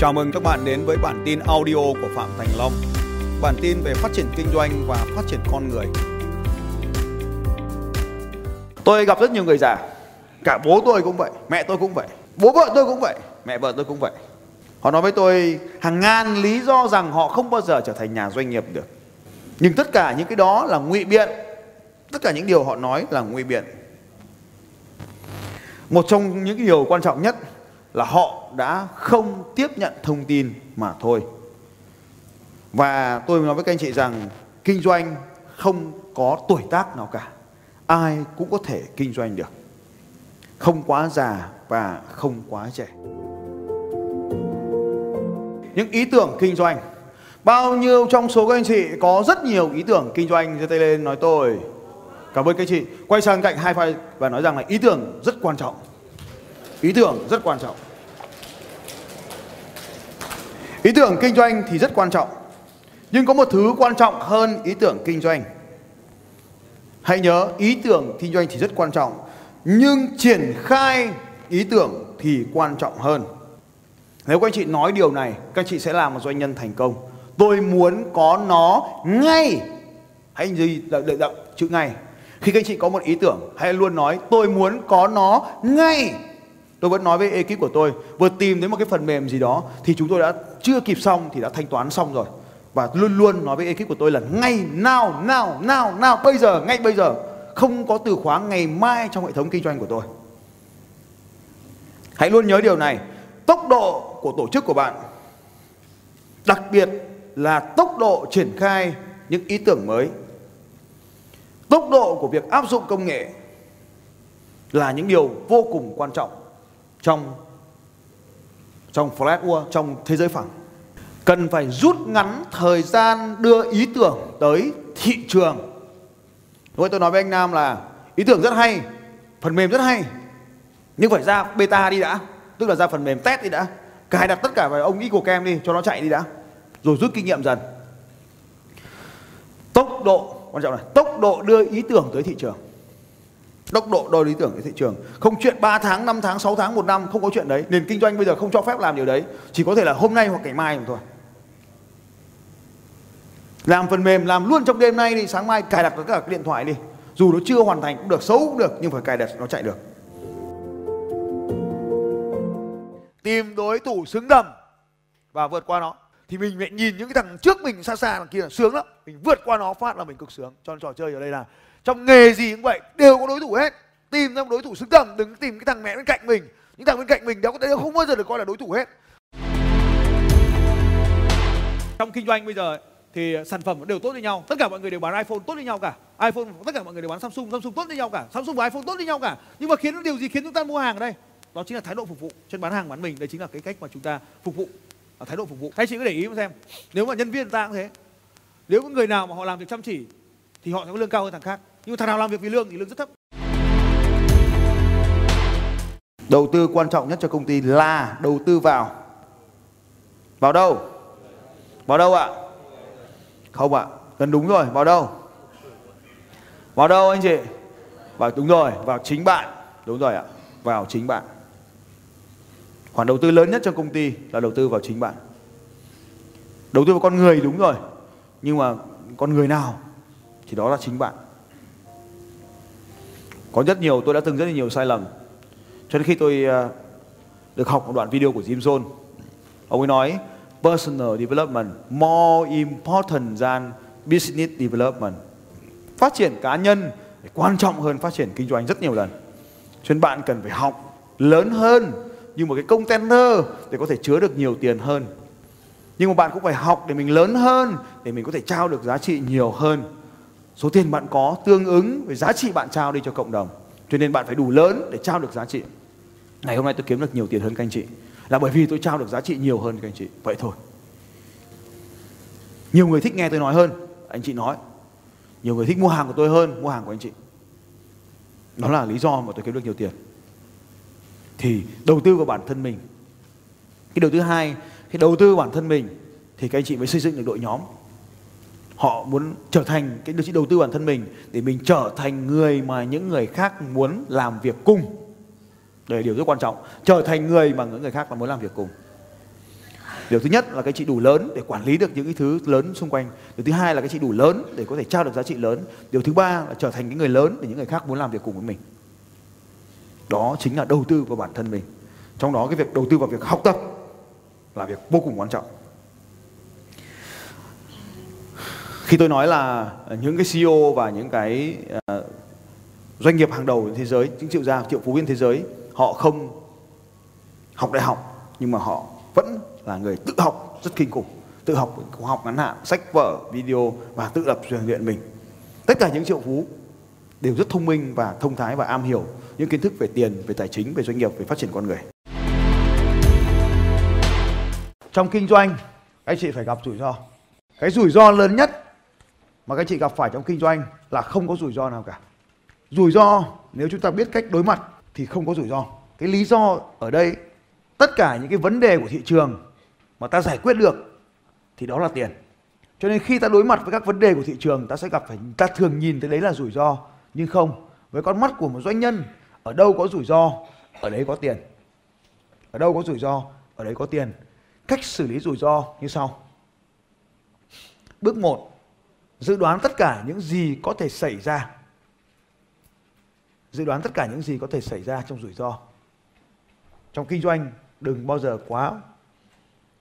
Chào mừng các bạn đến với bản tin audio của Phạm Thành Long. Bản tin về phát triển kinh doanh và phát triển con người. Tôi gặp rất nhiều người già. Cả bố tôi cũng vậy, mẹ tôi cũng vậy. Bố vợ tôi cũng vậy, mẹ vợ tôi cũng vậy. Họ nói với tôi hàng ngàn lý do rằng họ không bao giờ trở thành nhà doanh nghiệp được. Nhưng tất cả những cái đó là ngụy biện. Tất cả những điều họ nói là ngụy biện. Một trong những điều quan trọng nhất là họ đã không tiếp nhận thông tin mà thôi. Và tôi nói với các anh chị rằng kinh doanh không có tuổi tác nào cả. Ai cũng có thể kinh doanh được. Không quá già và không quá trẻ. Những ý tưởng kinh doanh. Bao nhiêu trong số các anh chị có rất nhiều ý tưởng kinh doanh giơ tay lên nói tôi. Cảm ơn các anh chị. Quay sang cạnh hai file và nói rằng là ý tưởng rất quan trọng. Ý tưởng rất quan trọng. Ý tưởng kinh doanh thì rất quan trọng. Nhưng có một thứ quan trọng hơn ý tưởng kinh doanh. Hãy nhớ ý tưởng kinh doanh thì rất quan trọng. Nhưng triển khai ý tưởng thì quan trọng hơn. Nếu các anh chị nói điều này, các anh chị sẽ làm một doanh nhân thành công. Tôi muốn có nó ngay. Hãy gì đợi, đợi, đợi, chữ ngay. Khi các anh chị có một ý tưởng, hãy luôn nói tôi muốn có nó ngay Tôi vẫn nói với ekip của tôi vừa tìm đến một cái phần mềm gì đó thì chúng tôi đã chưa kịp xong thì đã thanh toán xong rồi và luôn luôn nói với ekip của tôi là ngay nào nào nào nào bây giờ ngay bây giờ không có từ khóa ngày mai trong hệ thống kinh doanh của tôi. Hãy luôn nhớ điều này, tốc độ của tổ chức của bạn đặc biệt là tốc độ triển khai những ý tưởng mới. Tốc độ của việc áp dụng công nghệ là những điều vô cùng quan trọng trong trong flat world, trong thế giới phẳng. Cần phải rút ngắn thời gian đưa ý tưởng tới thị trường. Đúng tôi nói với anh Nam là ý tưởng rất hay, phần mềm rất hay, nhưng phải ra beta đi đã. Tức là ra phần mềm test đi đã. Cài đặt tất cả vào ông Eagle Cam đi, cho nó chạy đi đã. Rồi rút kinh nghiệm dần. Tốc độ, quan trọng này tốc độ đưa ý tưởng tới thị trường tốc độ đo lý tưởng cái thị trường. Không chuyện 3 tháng 5 tháng 6 tháng, một năm, không có chuyện đấy. Nền kinh doanh bây giờ không cho phép làm điều đấy. Chỉ có thể là hôm nay hoặc ngày mai mà thôi. Làm phần mềm, làm luôn trong đêm nay đi. Sáng mai cài đặt tất cả cái điện thoại đi. Dù nó chưa hoàn thành cũng được, xấu cũng được, nhưng phải cài đặt nó chạy được. Tìm đối thủ xứng tầm và vượt qua nó. Thì mình lại nhìn những cái thằng trước mình xa xa đằng kia là sướng lắm. Mình vượt qua nó phát là mình cực sướng. Cho trò chơi ở đây là trong nghề gì cũng vậy, đều có đối thủ hết. Tìm ra một đối thủ xứng tầm, đừng tìm cái thằng mẹ bên cạnh mình. Những thằng bên cạnh mình đó thể không bao giờ được coi là đối thủ hết. Trong kinh doanh bây giờ thì sản phẩm đều tốt như nhau. Tất cả mọi người đều bán iphone tốt như nhau cả. iphone, tất cả mọi người đều bán samsung samsung tốt như nhau cả. Samsung và iphone tốt như nhau cả. Nhưng mà khiến điều gì khiến chúng ta mua hàng ở đây? Đó chính là thái độ phục vụ. Trên bán hàng, bán mình, đây chính là cái cách mà chúng ta phục vụ. À, thái độ phục vụ. Thay chị cứ để ý xem, nếu mà nhân viên ta cũng thế. Nếu có người nào mà họ làm việc chăm chỉ, thì họ sẽ có lương cao hơn thằng khác nhưng thằng nào làm việc vì lương thì lương rất thấp. Đầu tư quan trọng nhất cho công ty là đầu tư vào. Vào đâu? Vào đâu ạ? Không ạ, gần đúng rồi, vào đâu? Vào đâu anh chị? Vào, đúng rồi, vào chính bạn. Đúng rồi ạ, vào chính bạn. Khoản đầu tư lớn nhất trong công ty là đầu tư vào chính bạn. Đầu tư vào con người, đúng rồi. Nhưng mà con người nào thì đó là chính bạn có rất nhiều, tôi đã từng rất là nhiều sai lầm. Cho đến khi tôi à, được học một đoạn video của Jim Jones, ông ấy nói, personal development, more important than business development. Phát triển cá nhân quan trọng hơn phát triển kinh doanh rất nhiều lần. Cho nên bạn cần phải học lớn hơn như một cái container để có thể chứa được nhiều tiền hơn. Nhưng mà bạn cũng phải học để mình lớn hơn, để mình có thể trao được giá trị nhiều hơn số tiền bạn có tương ứng với giá trị bạn trao đi cho cộng đồng. Cho nên bạn phải đủ lớn để trao được giá trị. Ngày hôm nay tôi kiếm được nhiều tiền hơn các anh chị. Là bởi vì tôi trao được giá trị nhiều hơn các anh chị. Vậy thôi. Nhiều người thích nghe tôi nói hơn. Anh chị nói. Nhiều người thích mua hàng của tôi hơn, mua hàng của anh chị. Đó là lý do mà tôi kiếm được nhiều tiền. Thì đầu tư vào bản thân mình. Cái đầu tư hai khi đầu tư vào bản thân mình, thì các anh chị mới xây dựng được đội nhóm họ muốn trở thành cái sự đầu tư bản thân mình để mình trở thành người mà những người khác muốn làm việc cùng. Đây là điều rất quan trọng. Trở thành người mà những người khác mà muốn làm việc cùng. Điều thứ nhất là cái chị đủ lớn để quản lý được những cái thứ lớn xung quanh. Điều thứ hai là cái chị đủ lớn để có thể trao được giá trị lớn. Điều thứ ba là trở thành những người lớn để những người khác muốn làm việc cùng với mình. Đó chính là đầu tư vào bản thân mình. Trong đó cái việc đầu tư vào việc học tập là việc vô cùng quan trọng. Khi tôi nói là những cái CEO và những cái uh, doanh nghiệp hàng đầu trên thế giới những triệu gia triệu phú viên thế giới họ không học đại học nhưng mà họ vẫn là người tự học rất kinh khủng. Tự học học ngắn hạn sách vở video và tự lập rèn luyện mình. Tất cả những triệu phú đều rất thông minh và thông thái và am hiểu những kiến thức về tiền về tài chính về doanh nghiệp về phát triển con người. Trong kinh doanh các chị phải gặp rủi ro. Cái rủi ro lớn nhất mà các chị gặp phải trong kinh doanh là không có rủi ro nào cả. Rủi ro, nếu chúng ta biết cách đối mặt thì không có rủi ro. Cái lý do ở đây, tất cả những cái vấn đề của thị trường mà ta giải quyết được thì đó là tiền. Cho nên khi ta đối mặt với các vấn đề của thị trường, ta sẽ gặp phải, ta thường nhìn thấy đấy là rủi ro. Nhưng không, với con mắt của một doanh nhân, ở đâu có rủi ro, ở đấy có tiền. Ở đâu có rủi ro, ở đấy có tiền. Cách xử lý rủi ro như sau. Bước 1 dự đoán tất cả những gì có thể xảy ra. Dự đoán tất cả những gì có thể xảy ra trong rủi ro. Trong kinh doanh, đừng bao giờ quá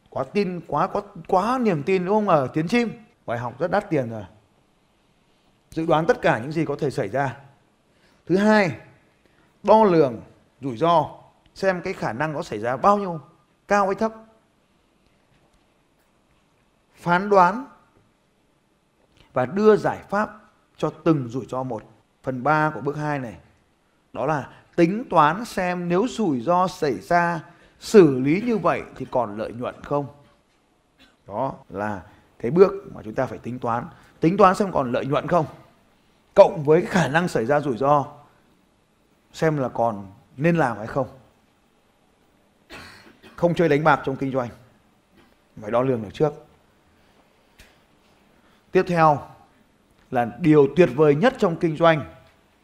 quá tin, quá, có, quá niềm tin, đúng không ở tiến chim. Bài học rất đắt tiền rồi. Dự đoán tất cả những gì có thể xảy ra. Thứ hai, đo lường rủi ro, xem cái khả năng nó xảy ra bao nhiêu, cao hay thấp. Phán đoán và đưa giải pháp cho từng rủi ro một. Phần 3 của bước 2 này, đó là tính toán xem nếu rủi ro xảy ra, xử lý như vậy thì còn lợi nhuận không? Đó là cái bước mà chúng ta phải tính toán. Tính toán xem còn lợi nhuận không? Cộng với khả năng xảy ra rủi ro, xem là còn nên làm hay không. Không chơi đánh bạc trong kinh doanh. Phải đo lường được trước tiếp theo là điều tuyệt vời nhất trong kinh doanh,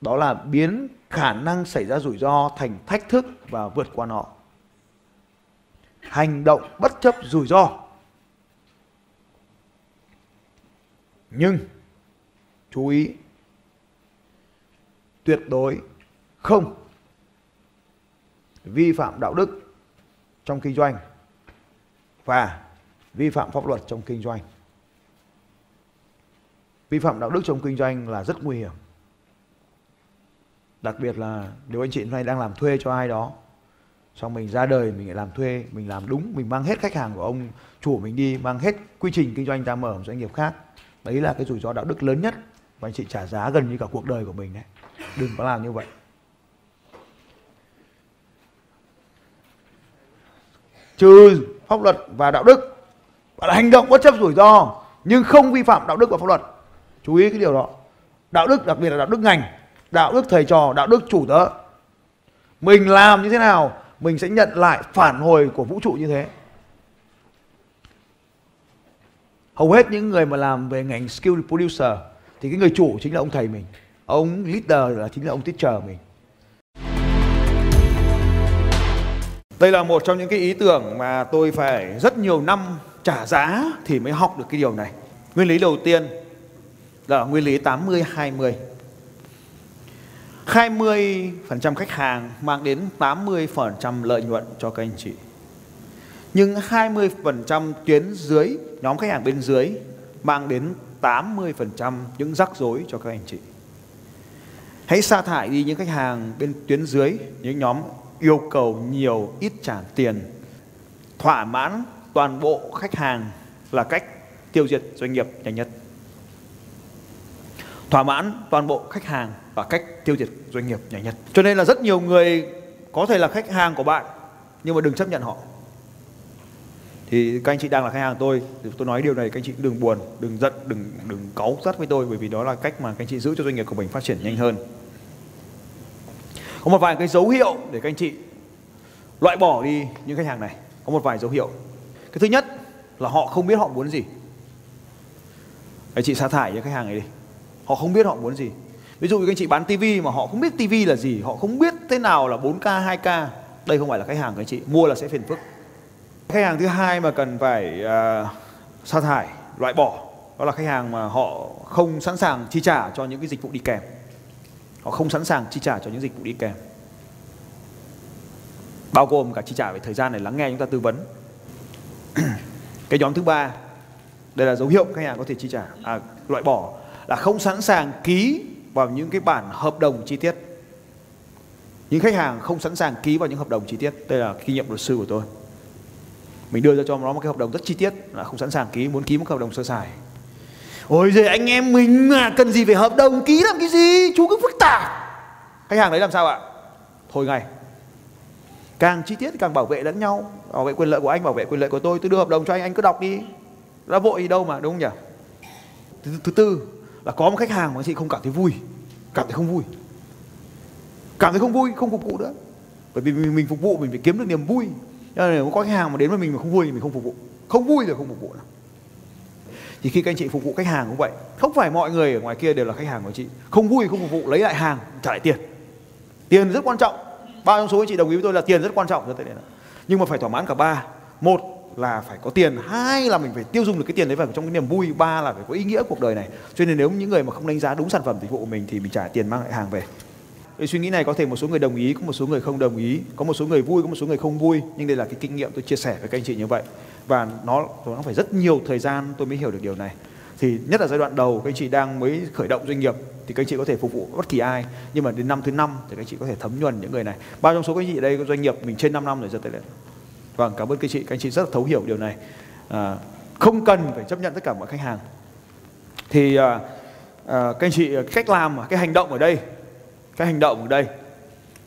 đó là biến khả năng xảy ra rủi ro thành thách thức và vượt qua nó. Hành động bất chấp rủi ro. Nhưng, chú ý, tuyệt đối không vi phạm đạo đức trong kinh doanh và vi phạm pháp luật trong kinh doanh vi phạm đạo đức trong kinh doanh là rất nguy hiểm. Đặc biệt là nếu anh chị hôm nay đang làm thuê cho ai đó, xong mình ra đời mình lại làm thuê, mình làm đúng, mình mang hết khách hàng của ông, chủ mình đi, mang hết quy trình kinh doanh ra mở một doanh nghiệp khác, đấy là cái rủi ro đạo đức lớn nhất và anh chị trả giá gần như cả cuộc đời của mình đấy. Đừng có làm như vậy. Trừ pháp luật và đạo đức và là hành động bất chấp rủi ro nhưng không vi phạm đạo đức và pháp luật chú ý cái điều đó. Đạo đức, đặc biệt là đạo đức ngành, đạo đức thầy trò, đạo đức chủ tớ. Mình làm như thế nào, mình sẽ nhận lại phản hồi của vũ trụ như thế. Hầu hết những người mà làm về ngành skill producer thì cái người chủ chính là ông thầy mình. Ông leader là chính là ông teacher mình. Đây là một trong những cái ý tưởng mà tôi phải rất nhiều năm trả giá thì mới học được cái điều này. Nguyên lý đầu tiên là nguyên lý 80 20 20% khách hàng mang đến 80% lợi nhuận cho các anh chị. Nhưng 20% tuyến dưới, nhóm khách hàng bên dưới mang đến 80% những rắc rối cho các anh chị. Hãy sa thải đi những khách hàng bên tuyến dưới, những nhóm yêu cầu nhiều ít trả tiền. Thỏa mãn toàn bộ khách hàng là cách tiêu diệt doanh nghiệp nhanh nhất. Thỏa mãn toàn bộ khách hàng và cách tiêu diệt doanh nghiệp nhỏ nhất. Cho nên là rất nhiều người có thể là khách hàng của bạn nhưng mà đừng chấp nhận họ. Thì các anh chị đang là khách hàng tôi, thì tôi nói điều này các anh chị đừng buồn, đừng giận, đừng đừng cáu gắt với tôi bởi vì đó là cách mà các anh chị giữ cho doanh nghiệp của mình phát triển nhanh hơn. Có một vài cái dấu hiệu để các anh chị loại bỏ đi những khách hàng này. Có một vài dấu hiệu. Cái thứ nhất là họ không biết họ muốn gì. Anh chị sa thải những khách hàng này đi. Họ không biết họ muốn gì. Ví dụ như các anh chị bán tivi mà họ không biết tivi là gì họ không biết thế nào là 4K 2K đây không phải là khách hàng của anh chị mua là sẽ phiền phức. Khách hàng thứ hai mà cần phải uh, sa thải loại bỏ đó là khách hàng mà họ không sẵn sàng chi trả cho những cái dịch vụ đi kèm. Họ không sẵn sàng chi trả cho những dịch vụ đi kèm. Bao gồm cả chi trả về thời gian để lắng nghe chúng ta tư vấn. Cái nhóm thứ ba đây là dấu hiệu khách hàng có thể chi trả à, loại bỏ là không sẵn sàng ký vào những cái bản hợp đồng chi tiết. Những khách hàng không sẵn sàng ký vào những hợp đồng chi tiết. Đây là kinh nghiệm luật sư của tôi. Mình đưa ra cho nó một cái hợp đồng rất chi tiết là không sẵn sàng ký muốn ký một hợp đồng sơ sài. Ôi giời anh em mình mà cần gì phải hợp đồng ký làm cái gì? Chú cứ phức tạp. Khách hàng đấy làm sao ạ? Thôi ngay. Càng chi tiết càng bảo vệ lẫn nhau bảo vệ quyền lợi của anh bảo vệ quyền lợi của tôi. Tôi đưa hợp đồng cho anh anh cứ đọc đi. Đã vội gì đâu mà đúng không nhỉ? Thứ, thứ tư là có một khách hàng mà anh chị không cảm thấy vui. Cảm thấy không vui. Cảm thấy không vui không phục vụ nữa. Bởi vì mình, mình phục vụ mình phải kiếm được niềm vui. Nên nếu có khách hàng mà đến với mình mà không vui thì mình không phục vụ. Không vui rồi không phục vụ nữa thì khi các anh chị phục vụ khách hàng cũng vậy. Không phải mọi người ở ngoài kia đều là khách hàng của chị. Không vui không phục vụ lấy lại hàng trả lại tiền. Tiền rất quan trọng. Ba trong số anh chị đồng ý với tôi là tiền rất quan trọng. Rất nhưng mà phải thỏa mãn cả ba. Một là phải có tiền hai là mình phải tiêu dùng được cái tiền đấy vào trong cái niềm vui ba là phải có ý nghĩa cuộc đời này cho nên nếu những người mà không đánh giá đúng sản phẩm dịch vụ của mình thì mình trả tiền mang lại hàng về cái suy nghĩ này có thể một số người đồng ý, có một số người không đồng ý, có một số người vui, có một số người không vui. Nhưng đây là cái kinh nghiệm tôi chia sẻ với các anh chị như vậy. Và nó nó phải rất nhiều thời gian tôi mới hiểu được điều này. Thì nhất là giai đoạn đầu các anh chị đang mới khởi động doanh nghiệp thì các anh chị có thể phục vụ bất kỳ ai. Nhưng mà đến năm thứ năm thì các anh chị có thể thấm nhuần những người này. Bao trong số các anh chị ở đây có doanh nghiệp mình trên 5 năm rồi giờ tới đây Vâng, cảm ơn các chị. Các anh chị rất là thấu hiểu điều này. À, không cần phải chấp nhận tất cả mọi khách hàng. Thì à, à, các anh chị à, cách làm, cái hành động ở đây cái hành động ở đây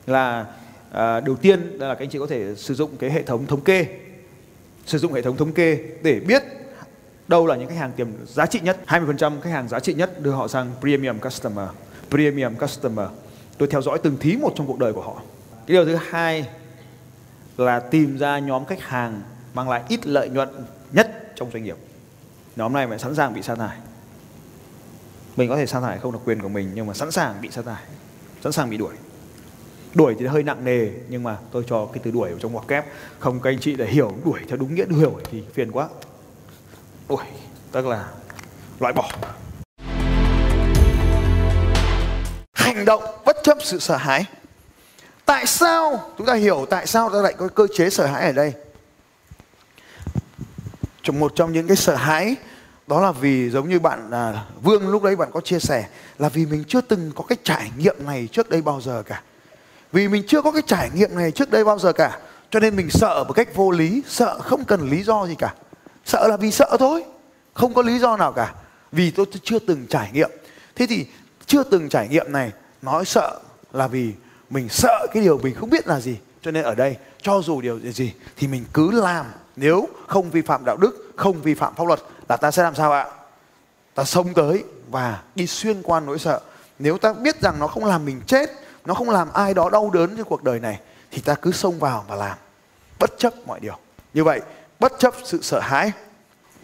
là à, đầu tiên là các anh chị có thể sử dụng cái hệ thống thống kê sử dụng hệ thống thống kê để biết đâu là những khách hàng tiềm giá trị nhất 20% khách hàng giá trị nhất đưa họ sang premium customer premium customer tôi theo dõi từng thí một trong cuộc đời của họ cái điều thứ hai là tìm ra nhóm khách hàng mang lại ít lợi nhuận nhất trong doanh nghiệp. Nhóm này phải sẵn sàng bị sa thải. Mình có thể sa thải không là quyền của mình, nhưng mà sẵn sàng bị sa thải, sẵn sàng bị đuổi. Đuổi thì hơi nặng nề, nhưng mà tôi cho cái từ đuổi ở trong ngoặc kép. Không, các anh chị để hiểu, đuổi theo đúng nghĩa đuổi thì phiền quá. Đuổi, tức là loại bỏ. Hành động bất chấp sự sợ hãi tại sao? Chúng ta hiểu tại sao ta lại có cơ chế sợ hãi ở đây. Trong một trong những cái sợ hãi đó là vì giống như bạn à, Vương lúc đấy bạn có chia sẻ là vì mình chưa từng có cái trải nghiệm này trước đây bao giờ cả. Vì mình chưa có cái trải nghiệm này trước đây bao giờ cả cho nên mình sợ một cách vô lý sợ không cần lý do gì cả. Sợ là vì sợ thôi không có lý do nào cả vì tôi chưa từng trải nghiệm. Thế thì chưa từng trải nghiệm này nói sợ là vì mình sợ cái điều mình không biết là gì. Cho nên ở đây, cho dù điều gì thì mình cứ làm. Nếu không vi phạm đạo đức, không vi phạm pháp luật là ta sẽ làm sao ạ? Ta sống tới và đi xuyên qua nỗi sợ. Nếu ta biết rằng nó không làm mình chết, nó không làm ai đó đau đớn trên cuộc đời này, thì ta cứ xông vào và làm. Bất chấp mọi điều. Như vậy, bất chấp sự sợ hãi,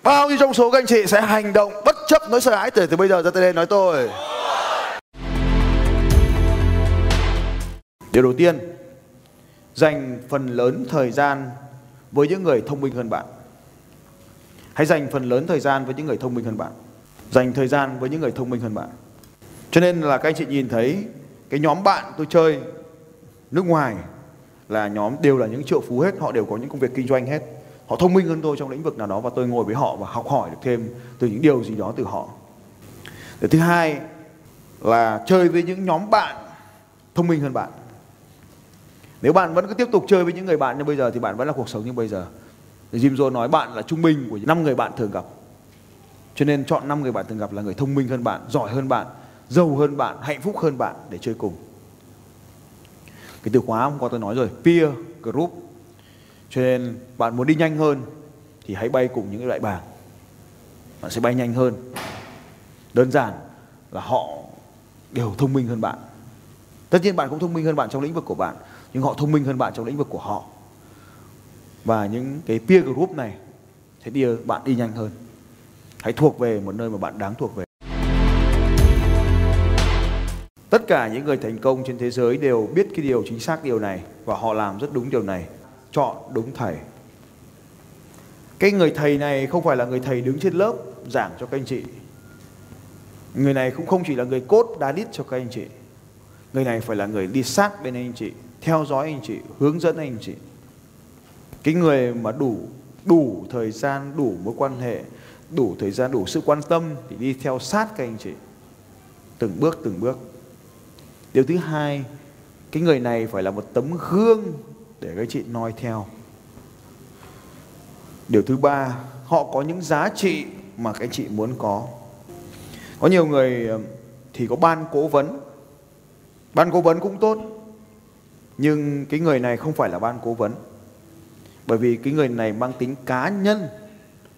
bao nhiêu trong số các anh chị sẽ hành động bất chấp nỗi sợ hãi từ từ bây giờ ra tới đây nói tôi. Điều đầu tiên, dành phần lớn thời gian với những người thông minh hơn bạn. Hãy dành phần lớn thời gian với những người thông minh hơn bạn. Dành thời gian với những người thông minh hơn bạn. Cho nên là các anh chị nhìn thấy, cái nhóm bạn tôi chơi nước ngoài là nhóm đều là những triệu phú hết, họ đều có những công việc kinh doanh hết. Họ thông minh hơn tôi trong lĩnh vực nào đó và tôi ngồi với họ và học hỏi được thêm từ những điều gì đó từ họ. Điều thứ hai là chơi với những nhóm bạn thông minh hơn bạn nếu bạn vẫn cứ tiếp tục chơi với những người bạn như bây giờ thì bạn vẫn là cuộc sống như bây giờ Jim Jones nói bạn là trung bình của năm người bạn thường gặp. Cho nên chọn năm người bạn thường gặp là người thông minh hơn bạn, giỏi hơn bạn, giàu hơn bạn, hạnh phúc hơn bạn để chơi cùng. Cái từ khóa hôm qua tôi nói rồi, peer group. Cho nên bạn muốn đi nhanh hơn thì hãy bay cùng những đại bàng. Bạn sẽ bay nhanh hơn. Đơn giản là họ đều thông minh hơn bạn. Tất nhiên bạn cũng thông minh hơn bạn trong lĩnh vực của bạn, nhưng họ thông minh hơn bạn trong lĩnh vực của họ. Và những cái peer group này sẽ đưa bạn đi nhanh hơn. Hãy thuộc về một nơi mà bạn đáng thuộc về. Tất cả những người thành công trên thế giới đều biết cái điều chính xác điều này và họ làm rất đúng điều này. Chọn đúng thầy. Cái người thầy này không phải là người thầy đứng trên lớp giảng cho các anh chị. Người này cũng không chỉ là người cốt đá đít cho các anh chị. Người này phải là người đi sát bên anh chị theo dõi anh chị, hướng dẫn anh chị. Cái người mà đủ đủ thời gian, đủ mối quan hệ, đủ thời gian, đủ sự quan tâm thì đi theo sát các anh chị. Từng bước từng bước. Điều thứ hai, cái người này phải là một tấm gương để các chị noi theo. Điều thứ ba, họ có những giá trị mà các anh chị muốn có. Có nhiều người ờ, thì có ban cố vấn. Ban cố vấn cũng tốt nhưng cái người này không phải là ban cố vấn. Bởi vì cái người này mang tính cá nhân,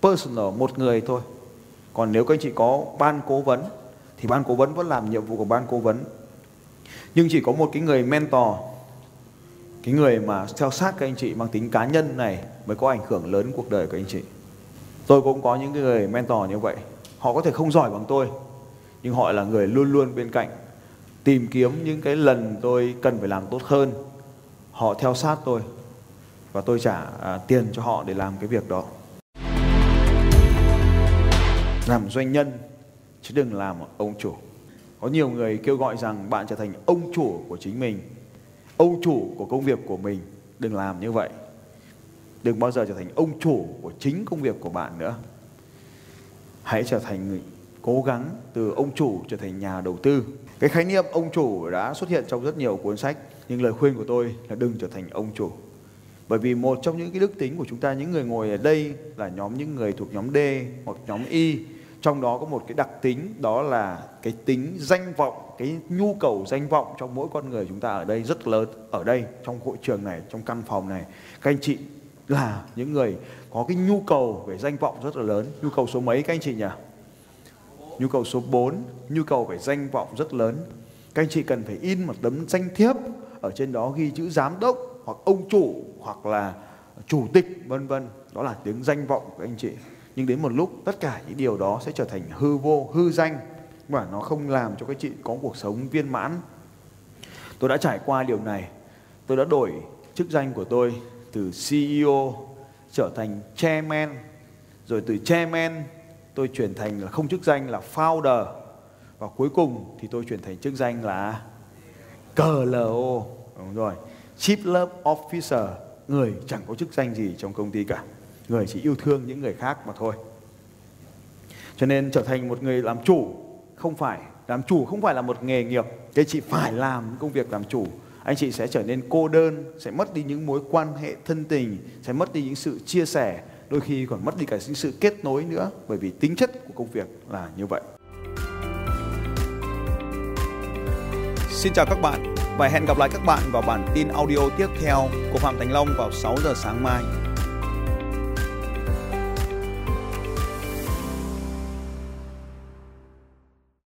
personal, một người thôi. Còn nếu các anh chị có ban cố vấn, thì ban cố vấn vẫn làm nhiệm vụ của ban cố vấn. Nhưng chỉ có một cái người mentor, cái người mà theo sát các anh chị mang tính cá nhân này mới có ảnh hưởng lớn cuộc đời của anh chị. Tôi cũng có những người mentor như vậy. Họ có thể không giỏi bằng tôi, nhưng họ là người luôn luôn bên cạnh tìm kiếm những cái lần tôi cần phải làm tốt hơn. Họ theo sát tôi và tôi trả à, tiền cho họ để làm cái việc đó. Làm doanh nhân chứ đừng làm ông chủ. Có nhiều người kêu gọi rằng bạn trở thành ông chủ của chính mình ông chủ của công việc của mình. Đừng làm như vậy. Đừng bao giờ trở thành ông chủ của chính công việc của bạn nữa. Hãy trở thành người cố gắng từ ông chủ trở thành nhà đầu tư. Cái khái niệm ông chủ đã xuất hiện trong rất nhiều cuốn sách, nhưng lời khuyên của tôi là đừng trở thành ông chủ. Bởi vì một trong những cái đức tính của chúng ta, những người ngồi ở đây là nhóm những người thuộc nhóm D hoặc nhóm Y trong đó có một cái đặc tính, đó là cái tính danh vọng, cái nhu cầu danh vọng trong mỗi con người chúng ta ở đây rất lớn ở đây, trong hội trường này, trong căn phòng này. Các anh chị là những người có cái nhu cầu về danh vọng rất là lớn. Nhu cầu số mấy các anh chị nhỉ? Nhu cầu số 4 nhu cầu về danh vọng rất lớn. Các anh chị cần phải in một tấm danh thiếp, ở trên đó ghi chữ giám đốc, hoặc ông chủ, hoặc là chủ tịch, vân vân. Đó là tiếng danh vọng của anh chị. Nhưng đến một lúc, tất cả những điều đó sẽ trở thành hư vô, hư danh. Và nó không làm cho các chị có cuộc sống viên mãn. Tôi đã trải qua điều này. Tôi đã đổi chức danh của tôi từ CEO trở thành chairman. Rồi từ chairman tôi chuyển thành là không chức danh, là founder. Và cuối cùng thì tôi chuyển thành chức danh là CLO đúng rồi. Chief Love Officer, người chẳng có chức danh gì trong công ty cả. Người chỉ yêu thương những người khác mà thôi. Cho nên trở thành một người làm chủ không phải, làm chủ không phải là một nghề nghiệp. Cái chị phải làm công việc làm chủ. Anh chị sẽ trở nên cô đơn, sẽ mất đi những mối quan hệ thân tình, sẽ mất đi những sự chia sẻ đôi khi còn mất đi cả những sự kết nối nữa, bởi vì tính chất của công việc là như vậy Xin chào các bạn và hẹn gặp lại các bạn vào bản tin audio tiếp theo của Phạm Thành Long vào 6 giờ sáng mai.